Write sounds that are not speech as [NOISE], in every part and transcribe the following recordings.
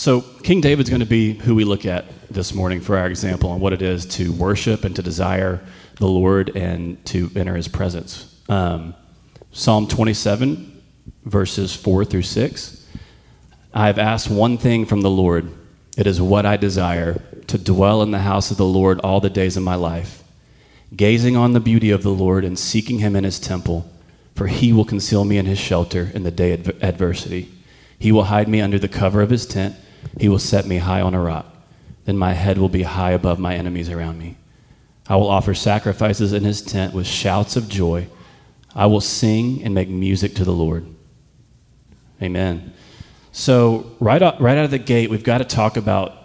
So, King David's going to be who we look at this morning for our example on what it is to worship and to desire the Lord and to enter his presence. Um, Psalm 27, verses 4 through 6. I have asked one thing from the Lord. It is what I desire to dwell in the house of the Lord all the days of my life, gazing on the beauty of the Lord and seeking him in his temple, for he will conceal me in his shelter in the day of adversity. He will hide me under the cover of his tent. He will set me high on a rock. Then my head will be high above my enemies around me. I will offer sacrifices in his tent with shouts of joy. I will sing and make music to the Lord. Amen. So, right out, right out of the gate, we've got to talk about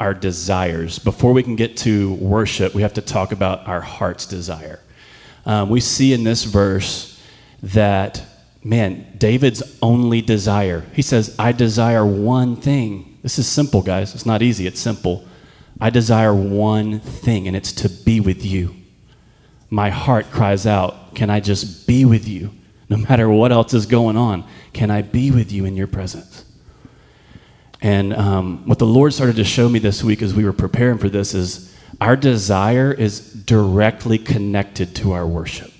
our desires. Before we can get to worship, we have to talk about our heart's desire. Um, we see in this verse that man, David's only desire. He says, I desire one thing. This is simple, guys. It's not easy, it's simple. I desire one thing, and it's to be with you. My heart cries out, Can I just be with you? No matter what else is going on, can I be with you in your presence? And um, what the Lord started to show me this week as we were preparing for this is our desire is directly connected to our worship.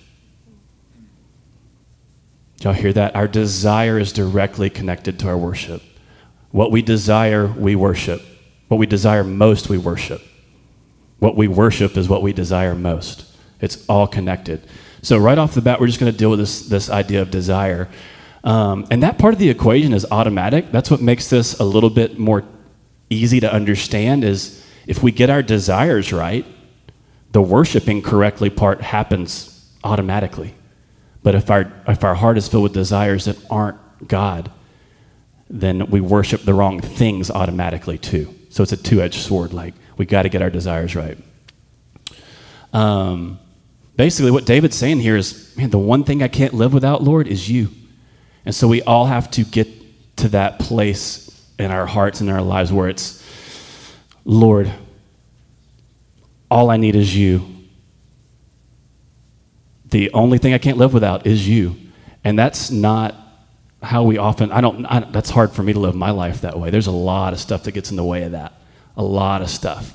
Y'all hear that? Our desire is directly connected to our worship. What we desire, we worship. What we desire most, we worship. What we worship is what we desire most. It's all connected. So, right off the bat, we're just going to deal with this, this idea of desire. Um, and that part of the equation is automatic. That's what makes this a little bit more easy to understand is if we get our desires right, the worshiping correctly part happens automatically. But if our, if our heart is filled with desires that aren't God, then we worship the wrong things automatically too. So it's a two edged sword. Like, we got to get our desires right. Um, basically, what David's saying here is man, the one thing I can't live without, Lord, is you. And so we all have to get to that place in our hearts and our lives where it's, Lord, all I need is you the only thing I can't live without is you. And that's not how we often, I don't, I, that's hard for me to live my life that way. There's a lot of stuff that gets in the way of that. A lot of stuff.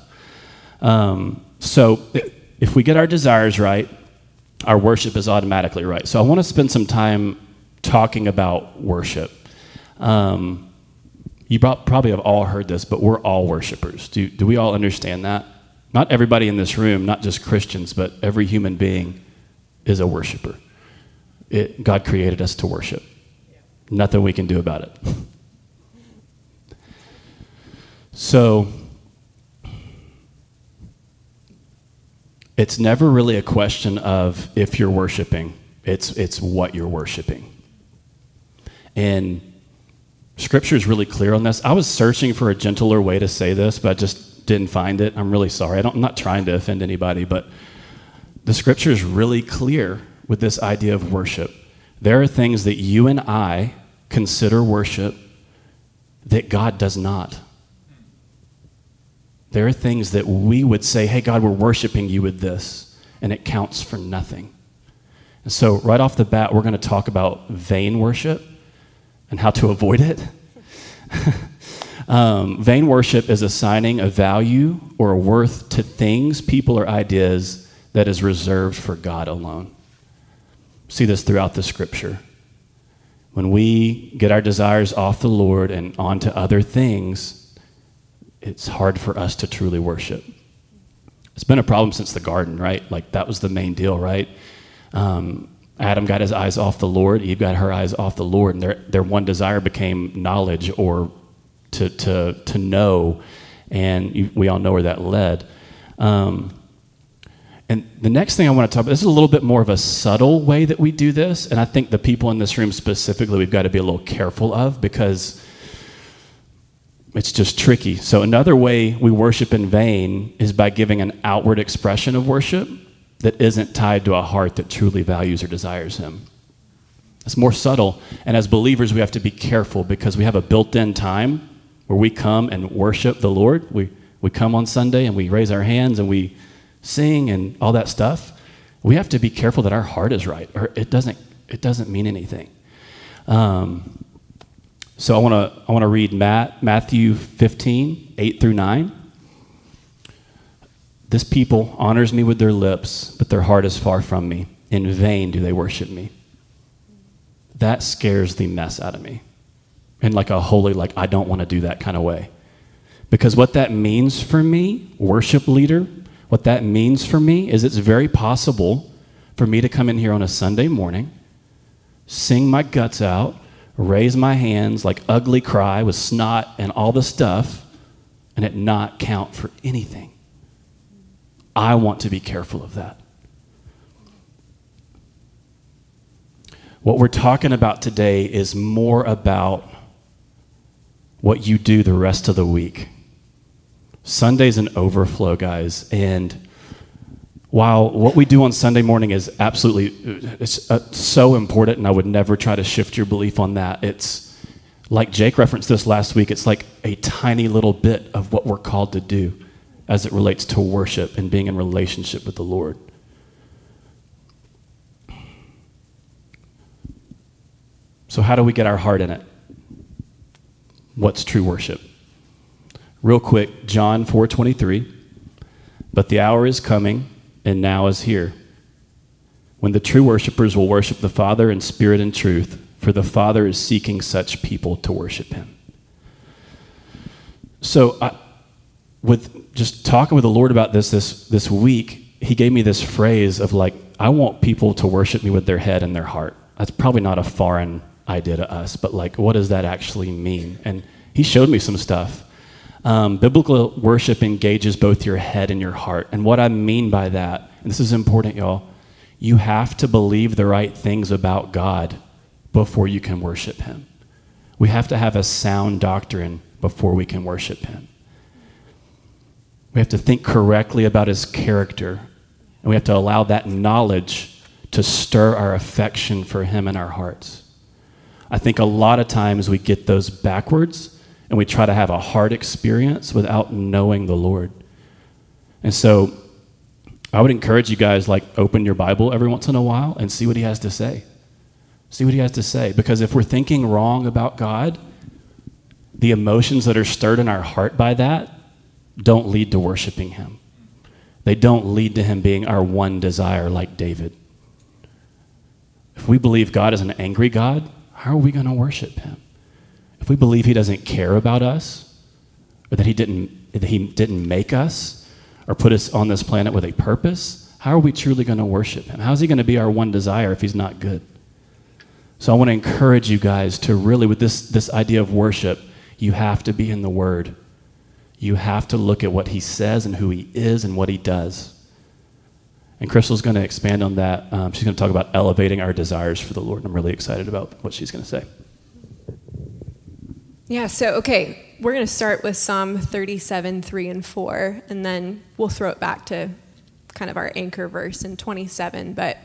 Um, so if we get our desires right, our worship is automatically right. So I want to spend some time talking about worship. Um, you probably have all heard this, but we're all worshipers. Do, do we all understand that? Not everybody in this room, not just Christians, but every human being is a worshiper. It, God created us to worship. Nothing we can do about it. So, it's never really a question of if you're worshiping, it's, it's what you're worshiping. And scripture is really clear on this. I was searching for a gentler way to say this, but I just didn't find it. I'm really sorry. I am not trying to offend anybody, but the scripture is really clear with this idea of worship. There are things that you and I consider worship that God does not. There are things that we would say, hey, God, we're worshiping you with this, and it counts for nothing. And so, right off the bat, we're going to talk about vain worship and how to avoid it. [LAUGHS] um, vain worship is assigning a value or a worth to things, people, or ideas that is reserved for God alone. See this throughout the scripture. When we get our desires off the Lord and onto other things, it's hard for us to truly worship. It's been a problem since the garden, right? Like that was the main deal, right? Um, Adam got his eyes off the Lord, Eve got her eyes off the Lord, and their, their one desire became knowledge or to, to, to know, and you, we all know where that led. Um, and the next thing I want to talk about this is a little bit more of a subtle way that we do this, and I think the people in this room specifically we've got to be a little careful of because it's just tricky. So another way we worship in vain is by giving an outward expression of worship that isn't tied to a heart that truly values or desires him. It's more subtle, and as believers we have to be careful because we have a built-in time where we come and worship the Lord. We we come on Sunday and we raise our hands and we sing and all that stuff, we have to be careful that our heart is right, or it doesn't, it doesn't mean anything. Um, So I want to I want to read Matt, Matthew 15, 8 through 9. This people honors me with their lips, but their heart is far from me. In vain do they worship me. That scares the mess out of me. In like a holy, like, I don't want to do that kind of way. Because what that means for me, worship leader, what that means for me is it's very possible for me to come in here on a Sunday morning, sing my guts out, raise my hands like ugly cry with snot and all the stuff, and it not count for anything. I want to be careful of that. What we're talking about today is more about what you do the rest of the week. Sunday's an overflow, guys. And while what we do on Sunday morning is absolutely it's, uh, so important, and I would never try to shift your belief on that, it's like Jake referenced this last week, it's like a tiny little bit of what we're called to do as it relates to worship and being in relationship with the Lord. So, how do we get our heart in it? What's true worship? Real quick, John 4:23. But the hour is coming, and now is here, when the true worshipers will worship the Father in spirit and truth, for the Father is seeking such people to worship him. So, I, with just talking with the Lord about this this this week, He gave me this phrase of like, I want people to worship me with their head and their heart. That's probably not a foreign idea to us, but like, what does that actually mean? And He showed me some stuff. Um, biblical worship engages both your head and your heart. And what I mean by that, and this is important, y'all, you have to believe the right things about God before you can worship Him. We have to have a sound doctrine before we can worship Him. We have to think correctly about His character, and we have to allow that knowledge to stir our affection for Him in our hearts. I think a lot of times we get those backwards and we try to have a hard experience without knowing the Lord. And so I would encourage you guys like open your Bible every once in a while and see what he has to say. See what he has to say because if we're thinking wrong about God, the emotions that are stirred in our heart by that don't lead to worshiping him. They don't lead to him being our one desire like David. If we believe God is an angry God, how are we going to worship him? If we believe he doesn't care about us, or that he didn't, that he didn't make us, or put us on this planet with a purpose, how are we truly going to worship him? How is he going to be our one desire if he's not good? So I want to encourage you guys to really, with this, this idea of worship, you have to be in the Word. You have to look at what he says and who he is and what he does. And Crystal's going to expand on that. Um, she's going to talk about elevating our desires for the Lord. and I'm really excited about what she's going to say. Yeah, so, okay, we're going to start with Psalm 37, 3 and 4, and then we'll throw it back to kind of our anchor verse in 27. But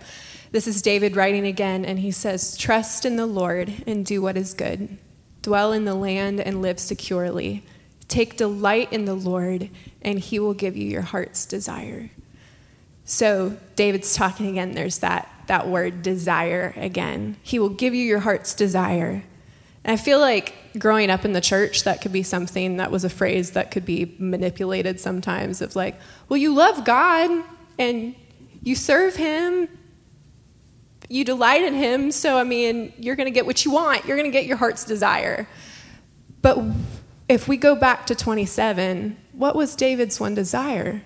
this is David writing again, and he says, Trust in the Lord and do what is good, dwell in the land and live securely. Take delight in the Lord, and he will give you your heart's desire. So, David's talking again, there's that, that word desire again. He will give you your heart's desire. And I feel like growing up in the church, that could be something that was a phrase that could be manipulated sometimes of like, well, you love God and you serve Him, you delight in Him, so I mean, you're going to get what you want, you're going to get your heart's desire. But if we go back to 27, what was David's one desire?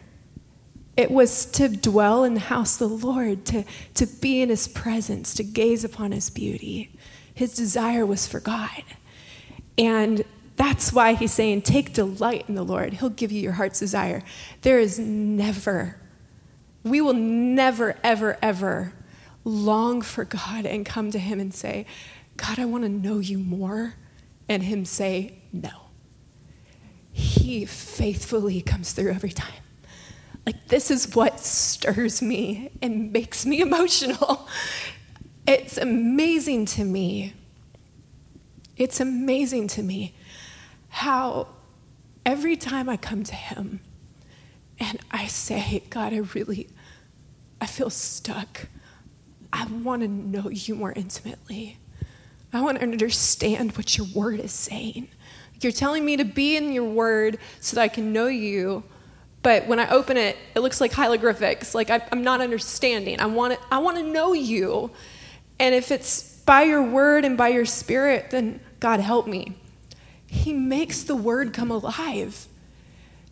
It was to dwell in the house of the Lord, to, to be in His presence, to gaze upon His beauty. His desire was for God. And that's why he's saying, Take delight in the Lord. He'll give you your heart's desire. There is never, we will never, ever, ever long for God and come to him and say, God, I want to know you more. And him say, No. He faithfully comes through every time. Like, this is what stirs me and makes me [LAUGHS] emotional. It's amazing to me. It's amazing to me how every time I come to Him and I say, God, I really, I feel stuck. I want to know you more intimately. I want to understand what your word is saying. You're telling me to be in your word so that I can know you. But when I open it, it looks like hieroglyphics. Like I, am not understanding. I want to, I want to know you. And if it's by your word and by your spirit, then God help me. He makes the word come alive.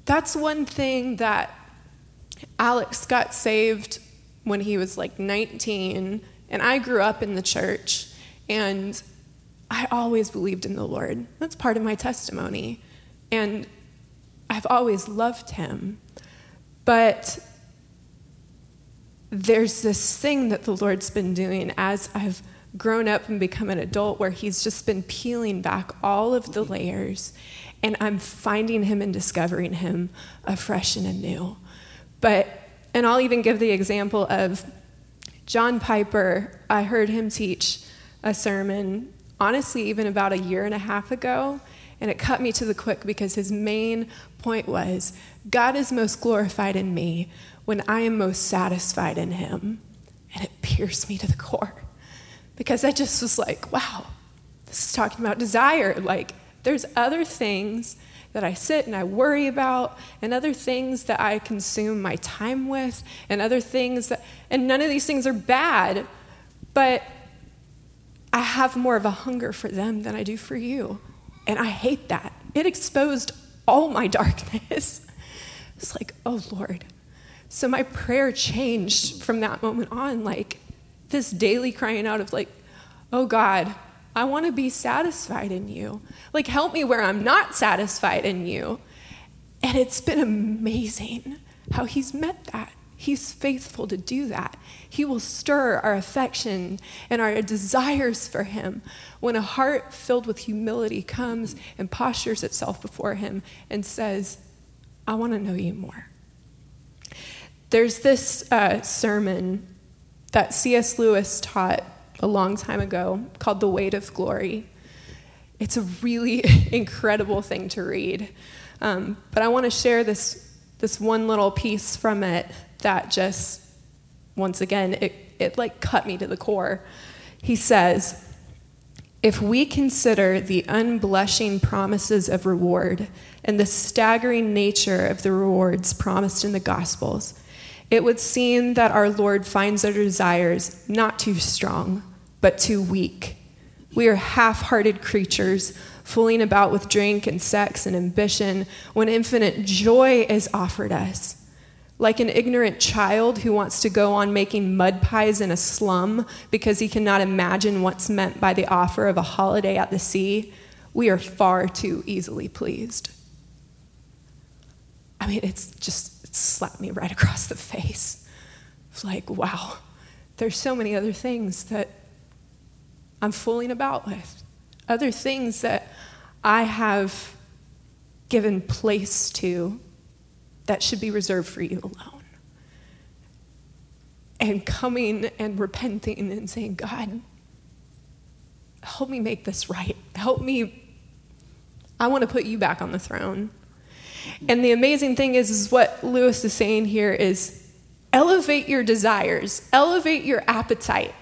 That's one thing that Alex got saved when he was like 19, and I grew up in the church, and I always believed in the Lord. That's part of my testimony. And I've always loved him. But there's this thing that the Lord's been doing as I've grown up and become an adult where he's just been peeling back all of the layers and I'm finding him and discovering him afresh and anew. But, and I'll even give the example of John Piper. I heard him teach a sermon, honestly, even about a year and a half ago, and it cut me to the quick because his main point was God is most glorified in me when I am most satisfied in him. And it pierced me to the core because I just was like, wow, this is talking about desire. Like, there's other things that I sit and I worry about, and other things that I consume my time with, and other things that, and none of these things are bad, but I have more of a hunger for them than I do for you. And I hate that. It exposed all my [LAUGHS] darkness. It's like, oh Lord. So my prayer changed from that moment on, like this daily crying out of, like, oh God, I want to be satisfied in you. Like, help me where I'm not satisfied in you. And it's been amazing how he's met that. He's faithful to do that. He will stir our affection and our desires for him when a heart filled with humility comes and postures itself before him and says, I want to know you more. There's this uh, sermon that C.S. Lewis taught a long time ago called The Weight of Glory. It's a really [LAUGHS] incredible thing to read. Um, but I want to share this, this one little piece from it that just, once again, it, it like cut me to the core. He says, if we consider the unblushing promises of reward and the staggering nature of the rewards promised in the Gospels, it would seem that our Lord finds our desires not too strong, but too weak. We are half hearted creatures, fooling about with drink and sex and ambition when infinite joy is offered us. Like an ignorant child who wants to go on making mud pies in a slum because he cannot imagine what's meant by the offer of a holiday at the sea, we are far too easily pleased. I mean, it's just slapped me right across the face. It's like, wow, there's so many other things that I'm fooling about with, other things that I have given place to that should be reserved for you alone. And coming and repenting and saying, God, help me make this right. Help me. I want to put you back on the throne. And the amazing thing is, is what Lewis is saying here is elevate your desires, elevate your appetite.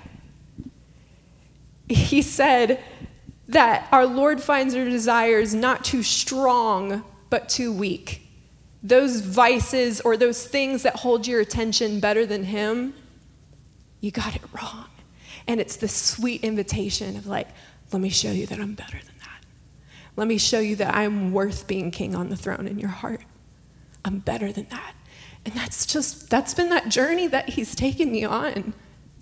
He said that our Lord finds our desires not too strong, but too weak. Those vices or those things that hold your attention better than Him, you got it wrong. And it's the sweet invitation of, like, let me show you that I'm better than let me show you that I'm worth being king on the throne in your heart. I'm better than that. And that's just, that's been that journey that he's taken me on.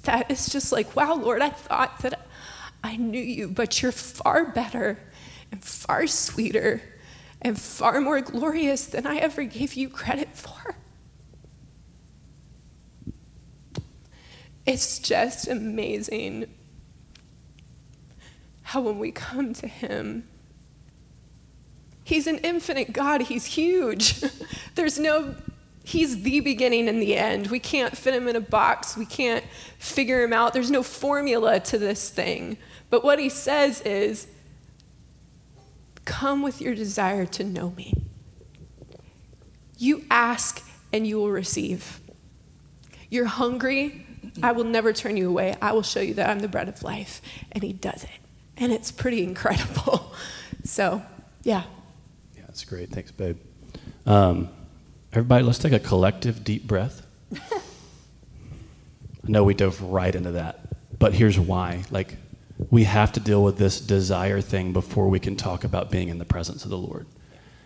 That is just like, wow, Lord, I thought that I knew you, but you're far better and far sweeter and far more glorious than I ever gave you credit for. It's just amazing how when we come to him, He's an infinite God. He's huge. [LAUGHS] There's no, he's the beginning and the end. We can't fit him in a box. We can't figure him out. There's no formula to this thing. But what he says is, come with your desire to know me. You ask and you will receive. You're hungry, I will never turn you away. I will show you that I'm the bread of life. And he does it and it's pretty incredible. [LAUGHS] so, yeah. That's great. Thanks, babe. Um, everybody, let's take a collective deep breath. I know we dove right into that, but here's why. Like, we have to deal with this desire thing before we can talk about being in the presence of the Lord.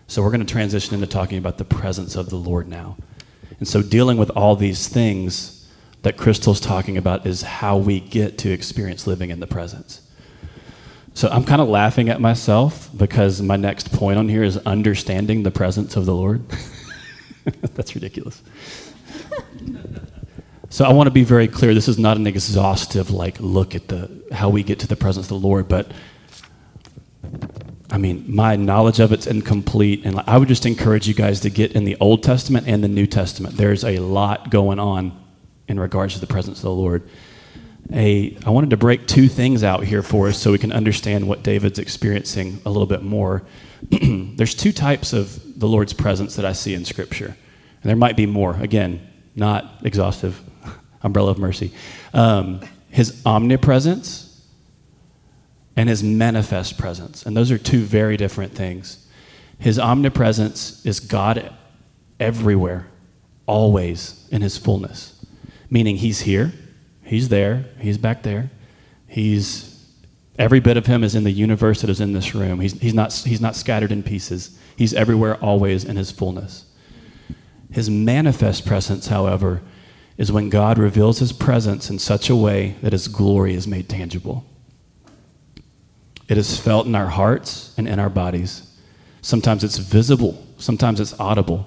So, we're going to transition into talking about the presence of the Lord now. And so, dealing with all these things that Crystal's talking about is how we get to experience living in the presence. So, I'm kind of laughing at myself because my next point on here is understanding the presence of the Lord. [LAUGHS] That's ridiculous. So I want to be very clear. This is not an exhaustive like look at the how we get to the presence of the Lord, but I mean, my knowledge of it's incomplete, and I would just encourage you guys to get in the Old Testament and the New Testament. There's a lot going on in regards to the presence of the Lord. A, I wanted to break two things out here for us so we can understand what David's experiencing a little bit more. [CLEARS THROAT] There's two types of the Lord's presence that I see in Scripture, and there might be more. Again, not exhaustive [LAUGHS] umbrella of mercy. Um, his omnipresence and his manifest presence. And those are two very different things. His omnipresence is God everywhere, always in his fullness, meaning he's here, he's there, he's back there. He's every bit of him is in the universe that is in this room. He's, he's, not, he's not scattered in pieces. He's everywhere, always in his fullness. His manifest presence, however, is when God reveals his presence in such a way that his glory is made tangible. It is felt in our hearts and in our bodies. Sometimes it's visible, sometimes it's audible.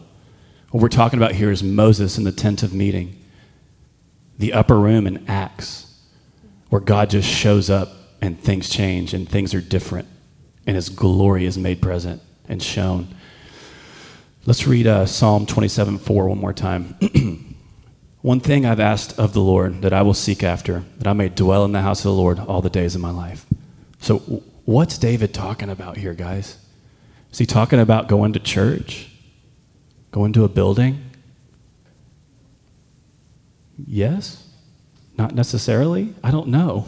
What we're talking about here is Moses in the tent of meeting, the upper room in Acts, where God just shows up and things change and things are different, and his glory is made present and shown. Let's read uh, Psalm 27 4 one more time. [CLEARS THROAT] One thing I've asked of the Lord that I will seek after, that I may dwell in the house of the Lord all the days of my life. So, what's David talking about here, guys? Is he talking about going to church? Going to a building? Yes? Not necessarily? I don't know.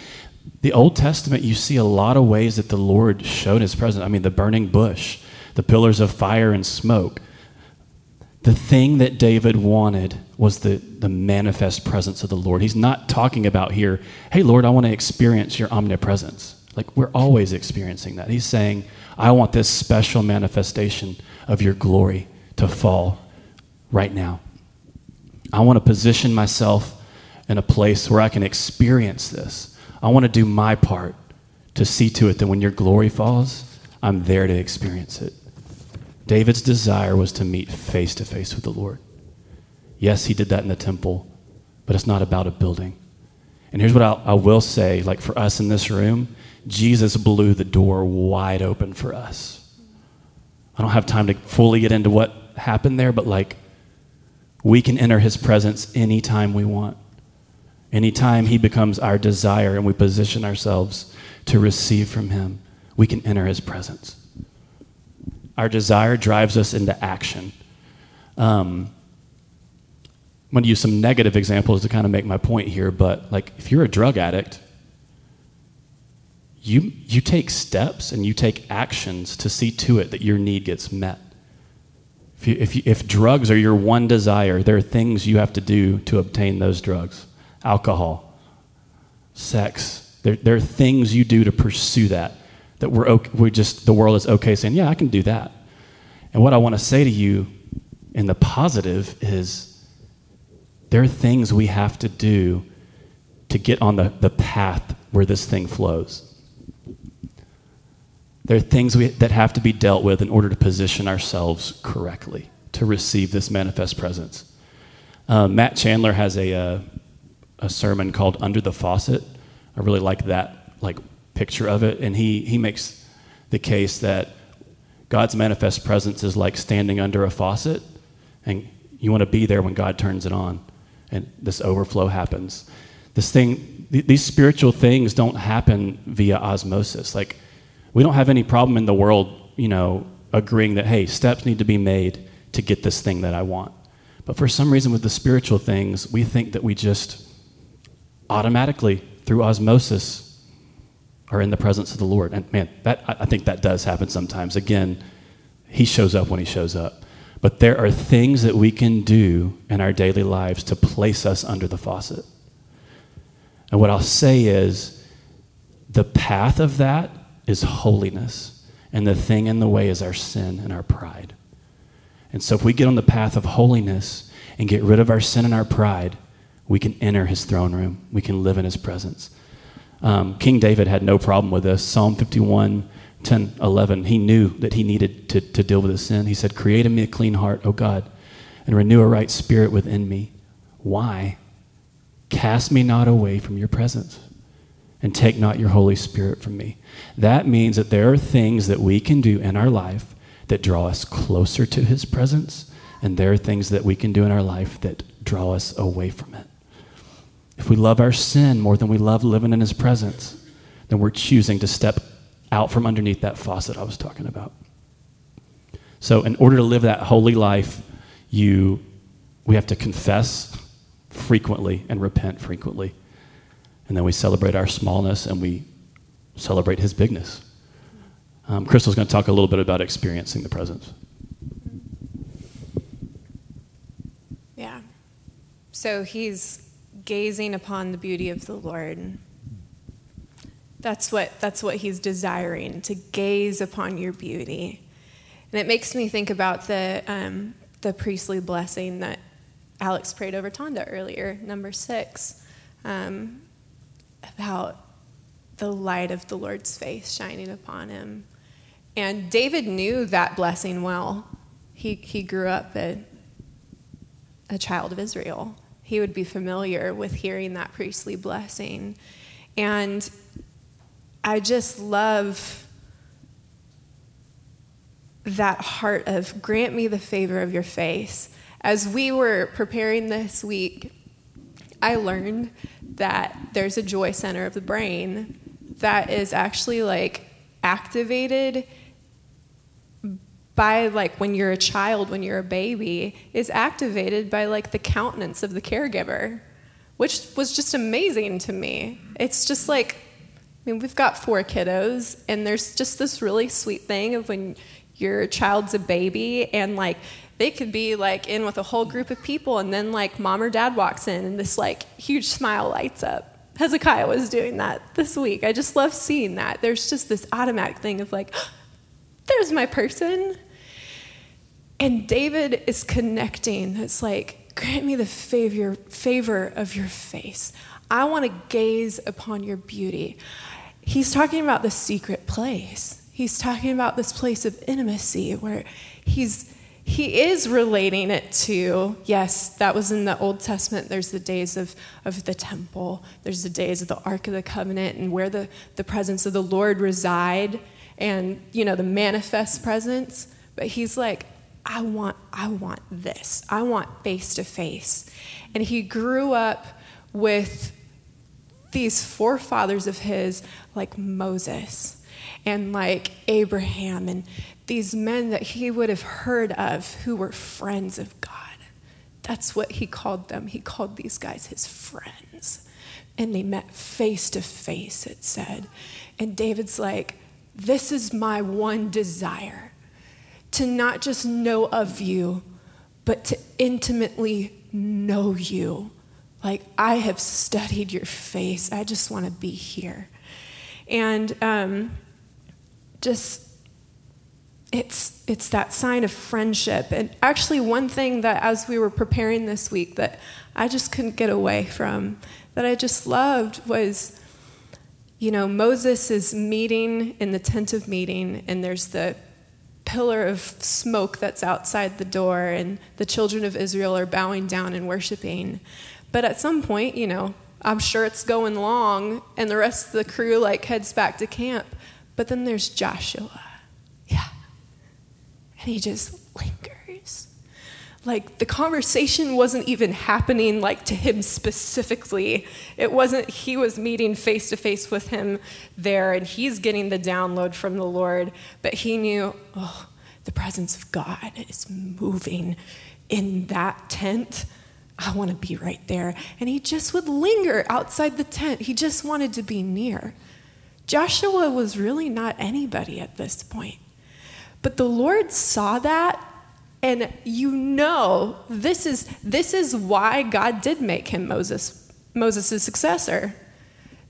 [LAUGHS] the Old Testament, you see a lot of ways that the Lord showed his presence. I mean, the burning bush, the pillars of fire and smoke. The thing that David wanted was the, the manifest presence of the Lord. He's not talking about here, hey, Lord, I want to experience your omnipresence. Like, we're always experiencing that. He's saying, I want this special manifestation of your glory to fall right now. I want to position myself in a place where I can experience this. I want to do my part to see to it that when your glory falls, I'm there to experience it. David's desire was to meet face to face with the Lord. Yes, he did that in the temple, but it's not about a building. And here's what I'll, I will say like for us in this room, Jesus blew the door wide open for us. I don't have time to fully get into what happened there, but like we can enter his presence anytime we want. Anytime he becomes our desire and we position ourselves to receive from him, we can enter his presence. Our desire drives us into action. Um, I'm going to use some negative examples to kind of make my point here, but like if you're a drug addict, you, you take steps and you take actions to see to it that your need gets met. If, you, if, you, if drugs are your one desire, there are things you have to do to obtain those drugs alcohol, sex. There, there are things you do to pursue that that we're, okay, we just, the world is okay saying, yeah, I can do that. And what I want to say to you in the positive is there are things we have to do to get on the, the path where this thing flows. There are things we, that have to be dealt with in order to position ourselves correctly to receive this manifest presence. Uh, Matt Chandler has a, uh, a sermon called Under the Faucet. I really like that like picture of it. And he, he makes the case that God's manifest presence is like standing under a faucet, and you want to be there when God turns it on and this overflow happens. This thing, th- these spiritual things don't happen via osmosis. Like, we don't have any problem in the world, you know, agreeing that, hey, steps need to be made to get this thing that I want. But for some reason, with the spiritual things, we think that we just automatically, through osmosis, are in the presence of the Lord. And man, that, I think that does happen sometimes. Again, He shows up when He shows up. But there are things that we can do in our daily lives to place us under the faucet. And what I'll say is the path of that is holiness. And the thing in the way is our sin and our pride. And so if we get on the path of holiness and get rid of our sin and our pride, we can enter his throne room. We can live in his presence. Um, King David had no problem with this. Psalm 51, 10, 11, he knew that he needed to, to deal with his sin. He said, Create in me a clean heart, O God, and renew a right spirit within me. Why? Cast me not away from your presence, and take not your Holy Spirit from me. That means that there are things that we can do in our life that draw us closer to his presence, and there are things that we can do in our life that draw us away from it. If we love our sin more than we love living in his presence, then we're choosing to step out from underneath that faucet I was talking about. So, in order to live that holy life, you, we have to confess frequently and repent frequently. And then we celebrate our smallness and we celebrate his bigness. Um, Crystal's going to talk a little bit about experiencing the presence. Yeah. So he's gazing upon the beauty of the Lord. That's what, that's what he's desiring, to gaze upon your beauty. And it makes me think about the, um, the priestly blessing that Alex prayed over Tonda earlier, number six, um, about the light of the Lord's face shining upon him. And David knew that blessing well. He, he grew up a, a child of Israel. He would be familiar with hearing that priestly blessing. And I just love that heart of grant me the favor of your face. As we were preparing this week, I learned that there's a joy center of the brain that is actually like activated by like when you're a child, when you're a baby, is activated by like the countenance of the caregiver, which was just amazing to me. It's just like I mean, we've got four kiddos, and there's just this really sweet thing of when your child's a baby and like they could be like in with a whole group of people, and then like mom or dad walks in, and this like huge smile lights up. Hezekiah was doing that this week. I just love seeing that. There's just this automatic thing of like, [GASPS] there's my person. And David is connecting. It's like, grant me the favor, favor of your face. I want to gaze upon your beauty. He's talking about the secret place. He's talking about this place of intimacy where he's he is relating it to, yes, that was in the Old Testament. There's the days of, of the temple, there's the days of the Ark of the Covenant, and where the, the presence of the Lord reside, and you know, the manifest presence. But he's like, I want, I want this. I want face to face. And he grew up with these forefathers of his, like Moses and like Abraham, and these men that he would have heard of who were friends of God. That's what he called them. He called these guys his friends. And they met face to face, it said. And David's like, This is my one desire to not just know of you, but to intimately know you like, I have studied your face. I just want to be here. And um, just, it's, it's that sign of friendship. And actually, one thing that as we were preparing this week that I just couldn't get away from, that I just loved was, you know, Moses is meeting in the tent of meeting, and there's the pillar of smoke that's outside the door, and the children of Israel are bowing down and worshiping. But at some point, you know, I'm sure it's going long and the rest of the crew like heads back to camp. But then there's Joshua. Yeah. And he just lingers. Like the conversation wasn't even happening like to him specifically. It wasn't he was meeting face to face with him there and he's getting the download from the Lord, but he knew, oh, the presence of God is moving in that tent I want to be right there. And he just would linger outside the tent. He just wanted to be near, Joshua was really not anybody at this point. But the Lord saw that and you know this is this is why God did make him Moses Moses' successor.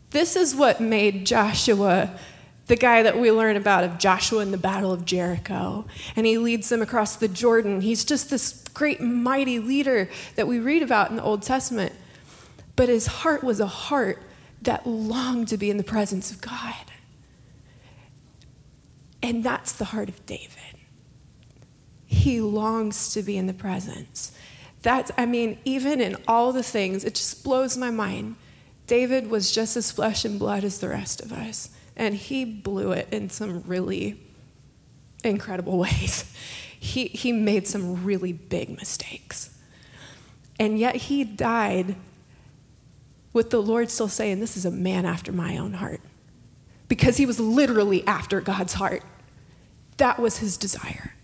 This is what made Joshua the guy that we learn about of Joshua in the Battle of Jericho. And he leads them across the Jordan. He's just this great, mighty leader that we read about in the Old Testament. But his heart was a heart that long to be in the presence of God. And that's the heart of David. He longs to be in the presence. That's, I mean, even in all the things, it just blows my mind. David was just as flesh and blood as the rest of us and he blew it in some really incredible [LAUGHS] ways. He, he made some really big mistakes. And yet he died with the Lord still saying, This is a man after my own heart. Because he was literally after God's heart. That was his desire.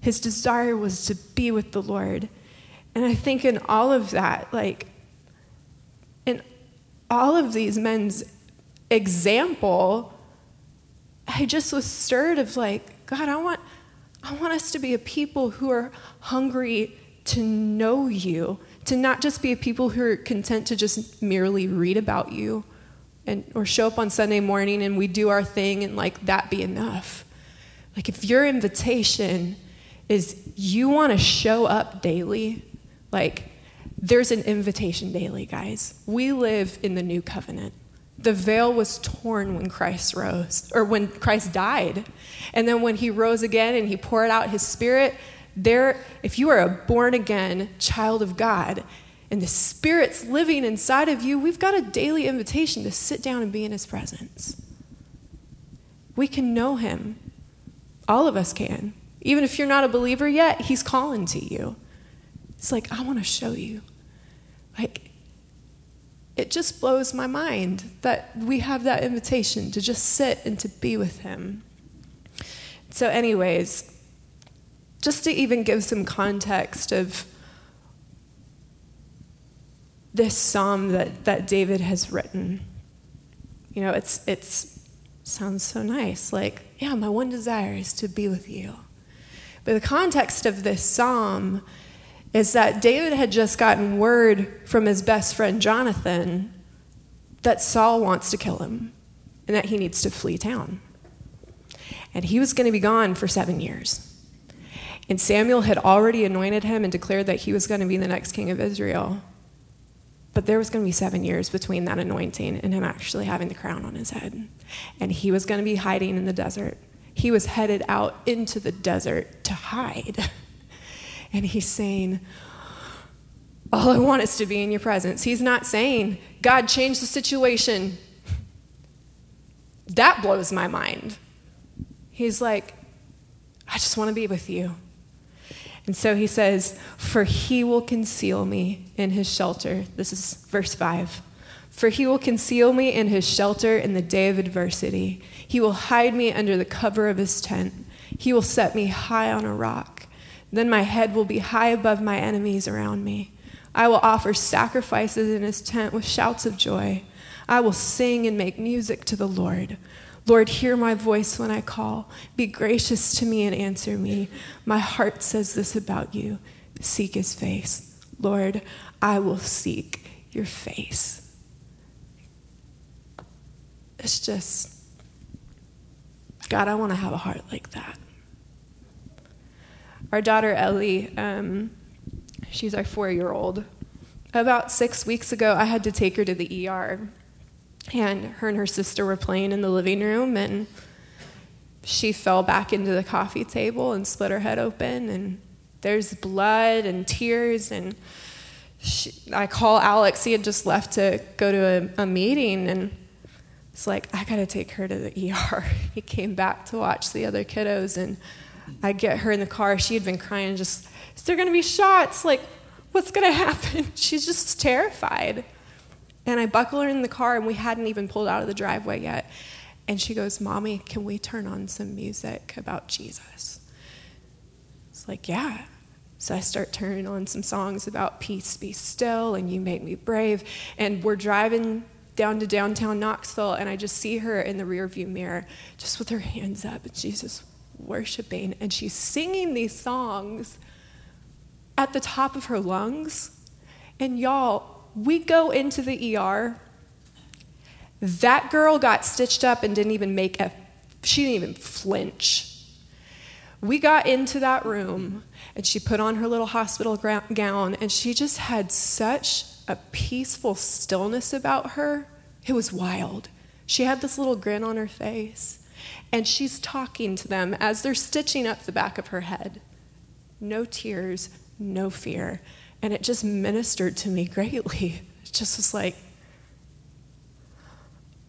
His desire was to be with the Lord. And I think in all of that, like, in all of these men's example, I just was stirred of like, God, I want, I want us to be a people who are hungry to know you, to not just be a people who are content to just merely read about you and or show up on Sunday morning and we do our thing and like that be enough. Like if your invitation is you want to show up daily, like there's an invitation daily, guys. We live in the new covenant the veil was torn when Christ rose, or when Christ died. And then when he rose again and he poured out his spirit, there, if you are a born again child of God and the spirit's living inside of you, we've got a daily invitation to sit down and be in his presence. We can know him. All of us can. Even if you're not a believer yet, he's calling to you. It's like, I want to show you. Like, it just blows my mind that we have that invitation to just sit and to be with Him. So, anyways, just to even give some context of this psalm that, that David has written, you know, it's it's sounds so nice. Like, yeah, my one desire is to be with you. But the context of this psalm is that David had just gotten word from his best friend Jonathan that Saul wants to kill him and that he needs to flee town. And he was going to be gone for seven years. And Samuel had already anointed him and declared that he was going to be the next king of Israel. But there was going to be seven years between that anointing and him actually having the crown on his head. And he was going to be hiding in the desert. He was headed out into the desert to hide. [LAUGHS] And he's saying, All I want is to be in your presence. He's not saying, God, change the situation. That blows my mind. He's like, I just want to be with you. And so he says, For he will conceal me in his shelter. This is verse 5. For he will conceal me in his shelter in the day of adversity. He will hide me under the cover of his tent. He will set me high on a rock. Then my head will be high above my enemies around me. I will offer sacrifices in his tent with shouts of joy. I will sing and make music to the Lord. Lord, hear my voice when I call. Be gracious to me and answer me. My heart says this about you seek his face. Lord, I will seek your face. It's just, God, I want to have a heart like that. Our daughter Ellie, um, she's our four year old. About six weeks ago, I had to take her to the ER. And her and her sister were playing in the living room, and she fell back into the coffee table and split her head open. And there's blood and tears. And she, I call Alex. He had just left to go to a, a meeting, and it's like, I got to take her to the ER. [LAUGHS] he came back to watch the other kiddos, and I get her in the car. She had been crying, just, is there to be shots? Like, what's to [LAUGHS] happen? She's just terrified. And I buckle her in the car, and we hadn't even pulled out of the driveway yet. And she goes, Mommy, can we turn on some music about Jesus? It's like, yeah. So I start turning on some songs about peace be still and you make me brave. And we're driving down to downtown Knoxville, and I just see her in the rearview mirror, just with her hands up, and she's just worshiping, and she's singing these songs at the top of her lungs. And y'all, we go into the ER. That girl got stitched up and didn't even make a, she didn't even flinch. We got into that room and she put on her little hospital gown and she just had such a peaceful stillness about her. It was wild. She had this little grin on her face and she's talking to them as they're stitching up the back of her head. No tears, no fear. And it just ministered to me greatly. It just was like,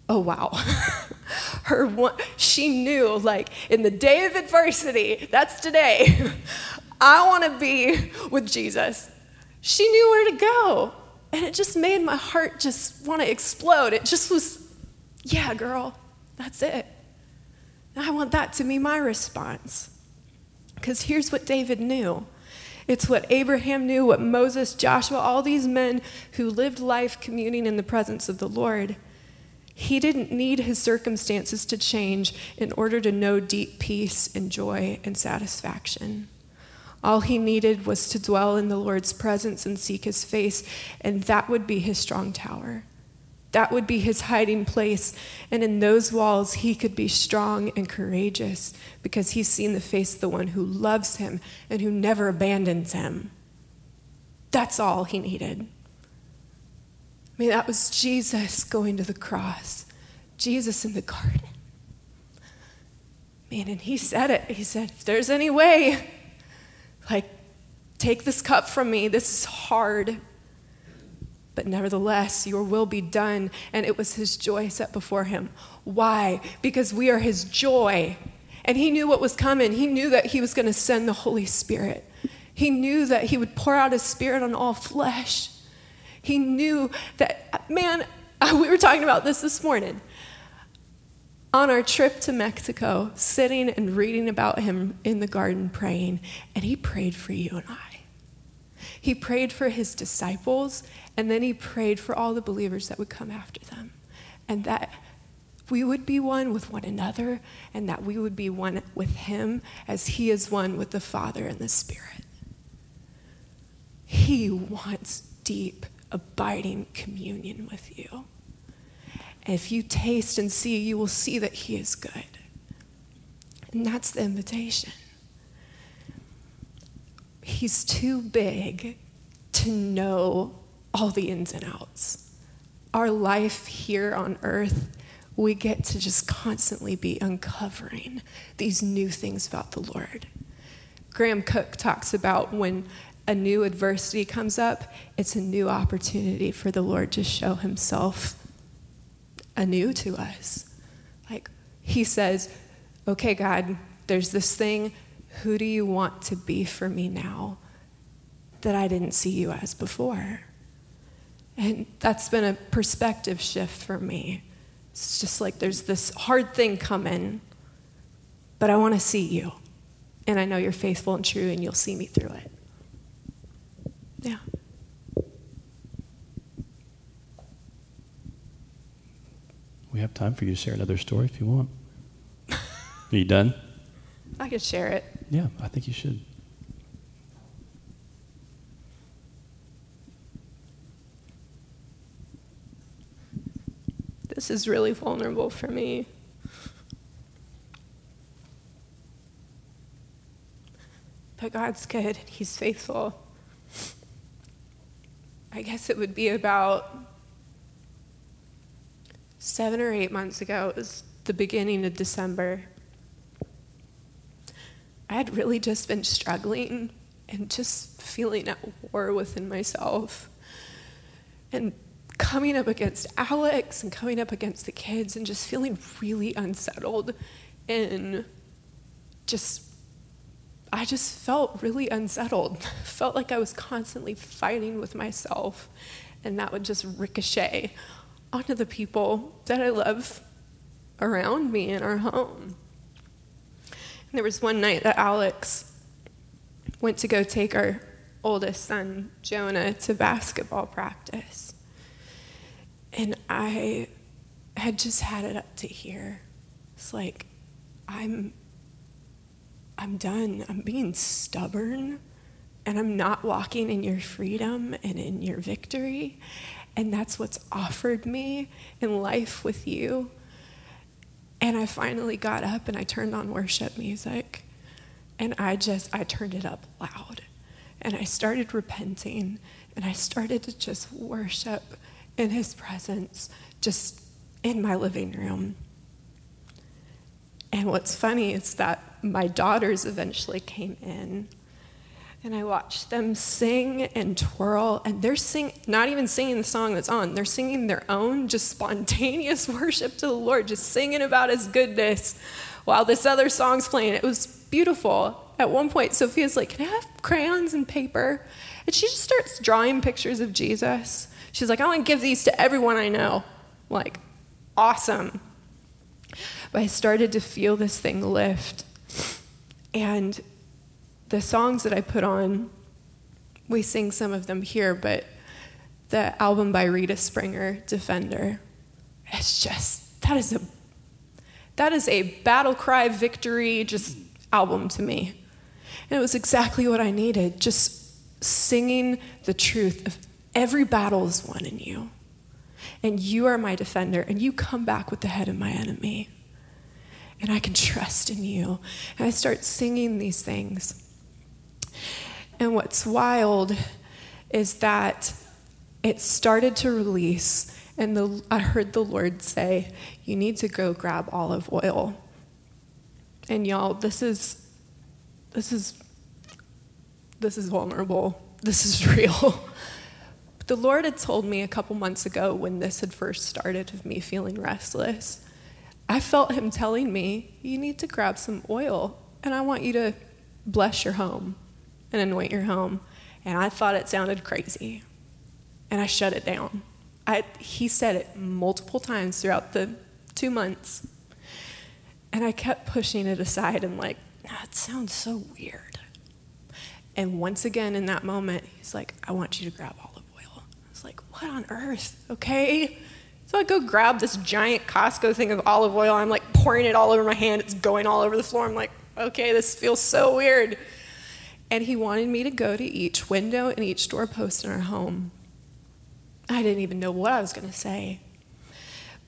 oh wow. [LAUGHS] Her one, she knew like in the day of adversity, that's today. [LAUGHS] I want to be with Jesus. She knew where to go. And it just made my heart just want to explode. It just was, yeah, girl, that's it. I want that to be my response. Because here's what David knew it's what Abraham knew, what Moses, Joshua, all these men who lived life communing in the presence of the Lord. He didn't need his circumstances to change in order to know deep peace and joy and satisfaction. All he needed was to dwell in the Lord's presence and seek his face, and that would be his strong tower. That would be his hiding place. And in those walls, he could be strong and courageous because he's seen the face of the one who loves him and who never abandons him. That's all he needed. I mean, that was Jesus going to the cross, Jesus in the garden. Man, and he said it. He said, if there's any way, like, take this cup from me. This is hard but nevertheless, your will be done. And it was his joy set before him. Why? Because we are his joy. And he knew what was coming. He knew that he was going to send the Holy Spirit. He knew that he would pour out his spirit on all flesh. He knew that, man, [LAUGHS] we were talking about this this morning. On our trip to Mexico, sitting and reading about him in the garden praying, and he prayed for you and I. He prayed for his disciples and then he prayed for all the believers that would come after them. And that we would be one with one another, and that we would be one with him as he is one with the Father and the Spirit. He wants deep, abiding communion with you. And if you taste and see, you will see that he is good. And that's the invitation. He's too big to know all the ins and outs. Our life here on earth, we get to just constantly be uncovering these new things about the Lord. Graham Cooke talks about when a new adversity comes up, it's a new opportunity for the Lord to show himself anew to us. Like he says, okay, God, there's this thing. Who do you want to be for me now that I didn't see you as before? And that's been a perspective shift for me. It's just like there's this hard thing coming, but I want to see you. And I know you're faithful and true, and you'll see me through it. Yeah. We have time for you to share another story if you want. Are you done? I could share it. Yeah, I think you should. This is really vulnerable for me. But God's good and He's faithful. I guess it would be about seven or eight months ago. It was the beginning of December. I had really just been struggling and just feeling at war within myself. And coming up against Alex and coming up against the kids and just feeling really unsettled and just I just felt really unsettled. [LAUGHS] felt like I was constantly fighting with myself and that would just ricochet onto the people that I love around me in our home. There was one night that Alex went to go take our oldest son, Jonah, to basketball practice. And I had just had it up to here. It's like, I'm, I'm done. I'm being stubborn and I'm not walking in your freedom and in your victory. And that's what's offered me in life with you. And I finally got up and I turned on worship music. And I just, I turned it up loud. And I started repenting. And I started to just worship in his presence, just in my living room. And what's funny is that my daughters eventually came in and I watch them sing and twirl, and they're sing not even singing the song that's on. They're singing their own, just spontaneous [LAUGHS] worship to the Lord, just singing about His goodness, while this other song's playing. It was beautiful. At one point, Sophia's like, "Can I have crayons and paper?" And she just starts drawing pictures of Jesus. She's like, "I want to give these to everyone I know." I'm like, awesome. But I started to feel this thing lift, and the songs that I put on, we sing some of them here, but the album by Rita Springer, Defender, it's just that is a that is a battle cry victory just album to me. And it was exactly what I needed, just singing the truth of every battle is won in you. And you are my defender, and you come back with the head of my enemy. And I can trust in you. And I start singing these things. And what's wild is that it started to release, and the, I heard the Lord say, You need to go grab olive oil. And y'all, this is this is this is vulnerable. This is [LAUGHS] real. the Lord had told me a couple months ago when this had first started of me feeling restless. I felt him telling me, You need to grab some oil, and I want you to bless your home and anoint your home. And I thought it sounded crazy. And I shut it down. I, he said it multiple times throughout the two months. And I kept pushing it aside and, like, ah, that sounds so weird. And once again, in that moment, he's like, I want you to grab olive oil. I was like, what on earth? Okay. So I go grab this giant Costco thing of olive oil. I'm like pouring it all over my hand. It's going all over the floor. I'm like, okay, this feels so weird. And he wanted me to go to each window and each doorpost in our home. I didn't even know what I was going to say.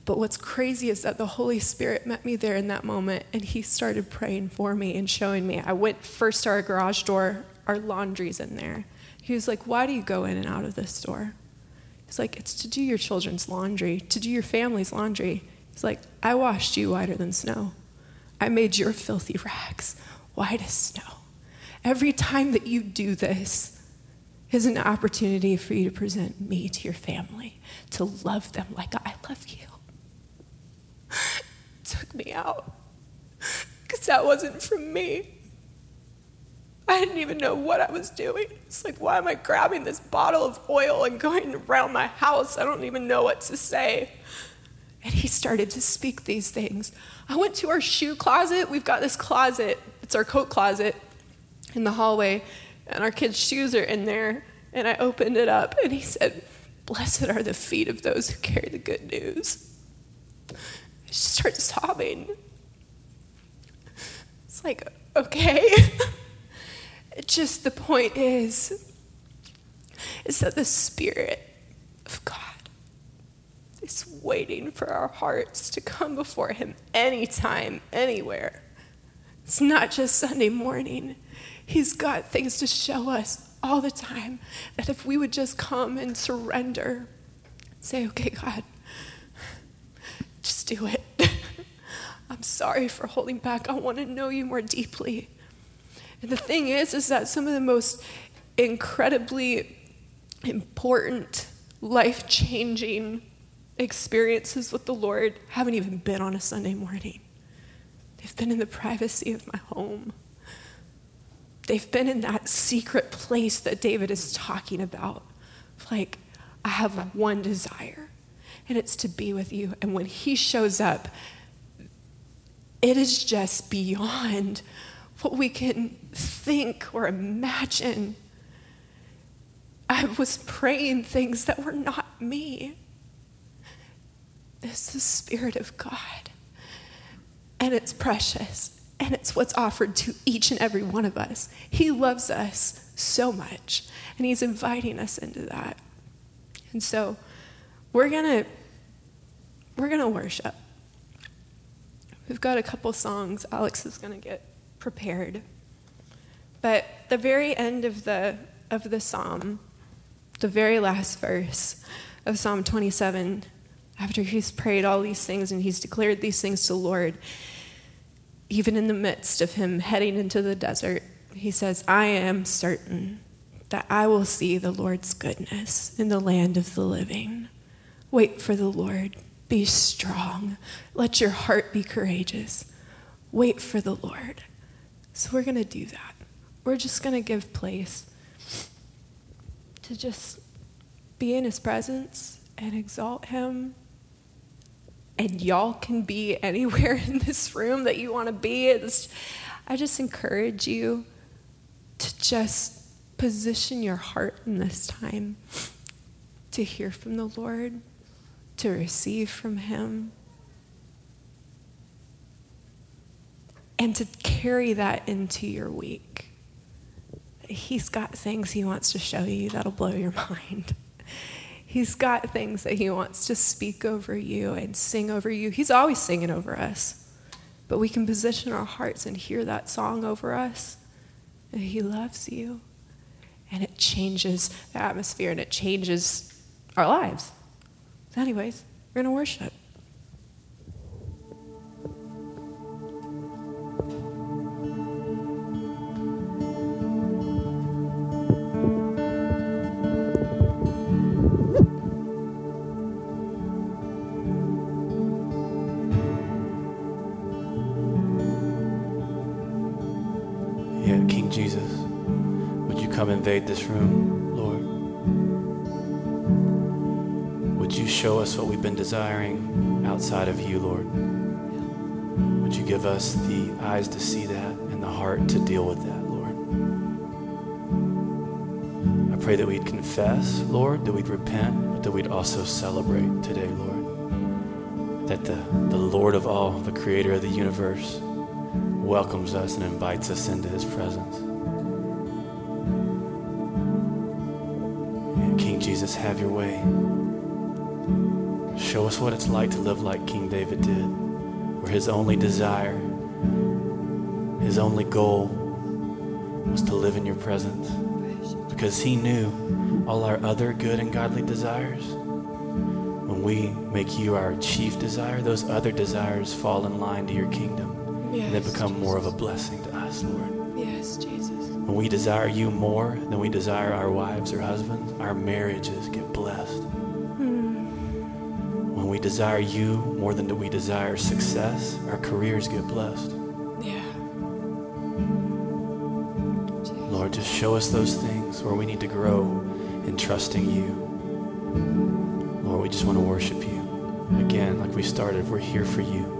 But what's crazy is that the Holy Spirit met me there in that moment and he started praying for me and showing me. I went first to our garage door, our laundry's in there. He was like, Why do you go in and out of this door? He's like, It's to do your children's laundry, to do your family's laundry. He's like, I washed you whiter than snow. I made your filthy rags white as snow. Every time that you do this is an opportunity for you to present me to your family, to love them like I love you. It took me out because that wasn't from me. I didn't even know what I was doing. It's like, why am I grabbing this bottle of oil and going around my house? I don't even know what to say. And he started to speak these things. I went to our shoe closet. We've got this closet, it's our coat closet in the hallway, and our kids' shoes are in there. And I opened it up, and he said, Blessed are the feet of those who carry the good news. I just started sobbing. It's like, okay. it [LAUGHS] just the point is, is that the Spirit of God is waiting for our hearts to come before Him anytime, anywhere. It's not just Sunday morning. He's got things to show us all the time that if we would just come and surrender, say, okay, God, just do it. [LAUGHS] I'm sorry for holding back. I want to know you more deeply. And the thing is, is that some of the most incredibly important, life changing experiences with the Lord haven't even been on a Sunday morning. They've been in the privacy of my home. They've been in that secret place that David is talking about. Like, I have one desire, and it's to be with you. And when he shows up, it is just beyond what we can think or imagine. I was praying things that were not me. It's the Spirit of God. And it's precious. And it's what's offered to each and every one of us. He loves us so much. And He's inviting us into that. And so we're going to we're going to worship. We've got a couple songs. Alex is going to get prepared. But the very end of the of the psalm, the very last verse of Psalm 27, after he's prayed all these things and he's declared these things to the Lord, even in the midst of him heading into the desert, he says, I am certain that I will see the Lord's goodness in the land of the living. Wait for the Lord. Be strong. Let your heart be courageous. Wait for the Lord. So we're going to do that. We're just going to give place to just be in his presence and exalt him. And y'all can be [LAUGHS] anywhere in this room that you want to be. It's, I just encourage you to just position your heart in this time to hear from the Lord, to receive from him, and to carry that into your week. He's got things he wants to show you that'll blow your [LAUGHS] mind. He's got things that he wants to speak over you and sing over you. He's always singing over us. But we can position our hearts and hear that song over us. And he loves you. And it changes the atmosphere and it changes our lives. So anyways, we're going to worship. This room, Lord. Would you show us what we've been desiring outside of you, Lord? Would you give us the eyes to see that and the heart to deal with that, Lord? I pray that we'd confess, Lord, that we'd repent, but that we'd also celebrate today, Lord. That the, the Lord of all, the creator of the universe, welcomes us and invites us into his presence. Jesus, have your way. Show us what it's like to live like King David did, where his only desire, his only goal was to live in your presence. Because he knew all our other good and godly desires. When we make you our chief desire, those other desires fall in line to your kingdom. Yes, and they become Jesus. more of a blessing to us, Lord. When we desire you more than we desire our wives or husbands, our marriages get blessed. Mm. When we desire you more than we desire success, our careers get blessed. Yeah. Lord, just show us those things where we need to grow in trusting you. Lord, we just want to worship you. Again, like we started, we're here for you.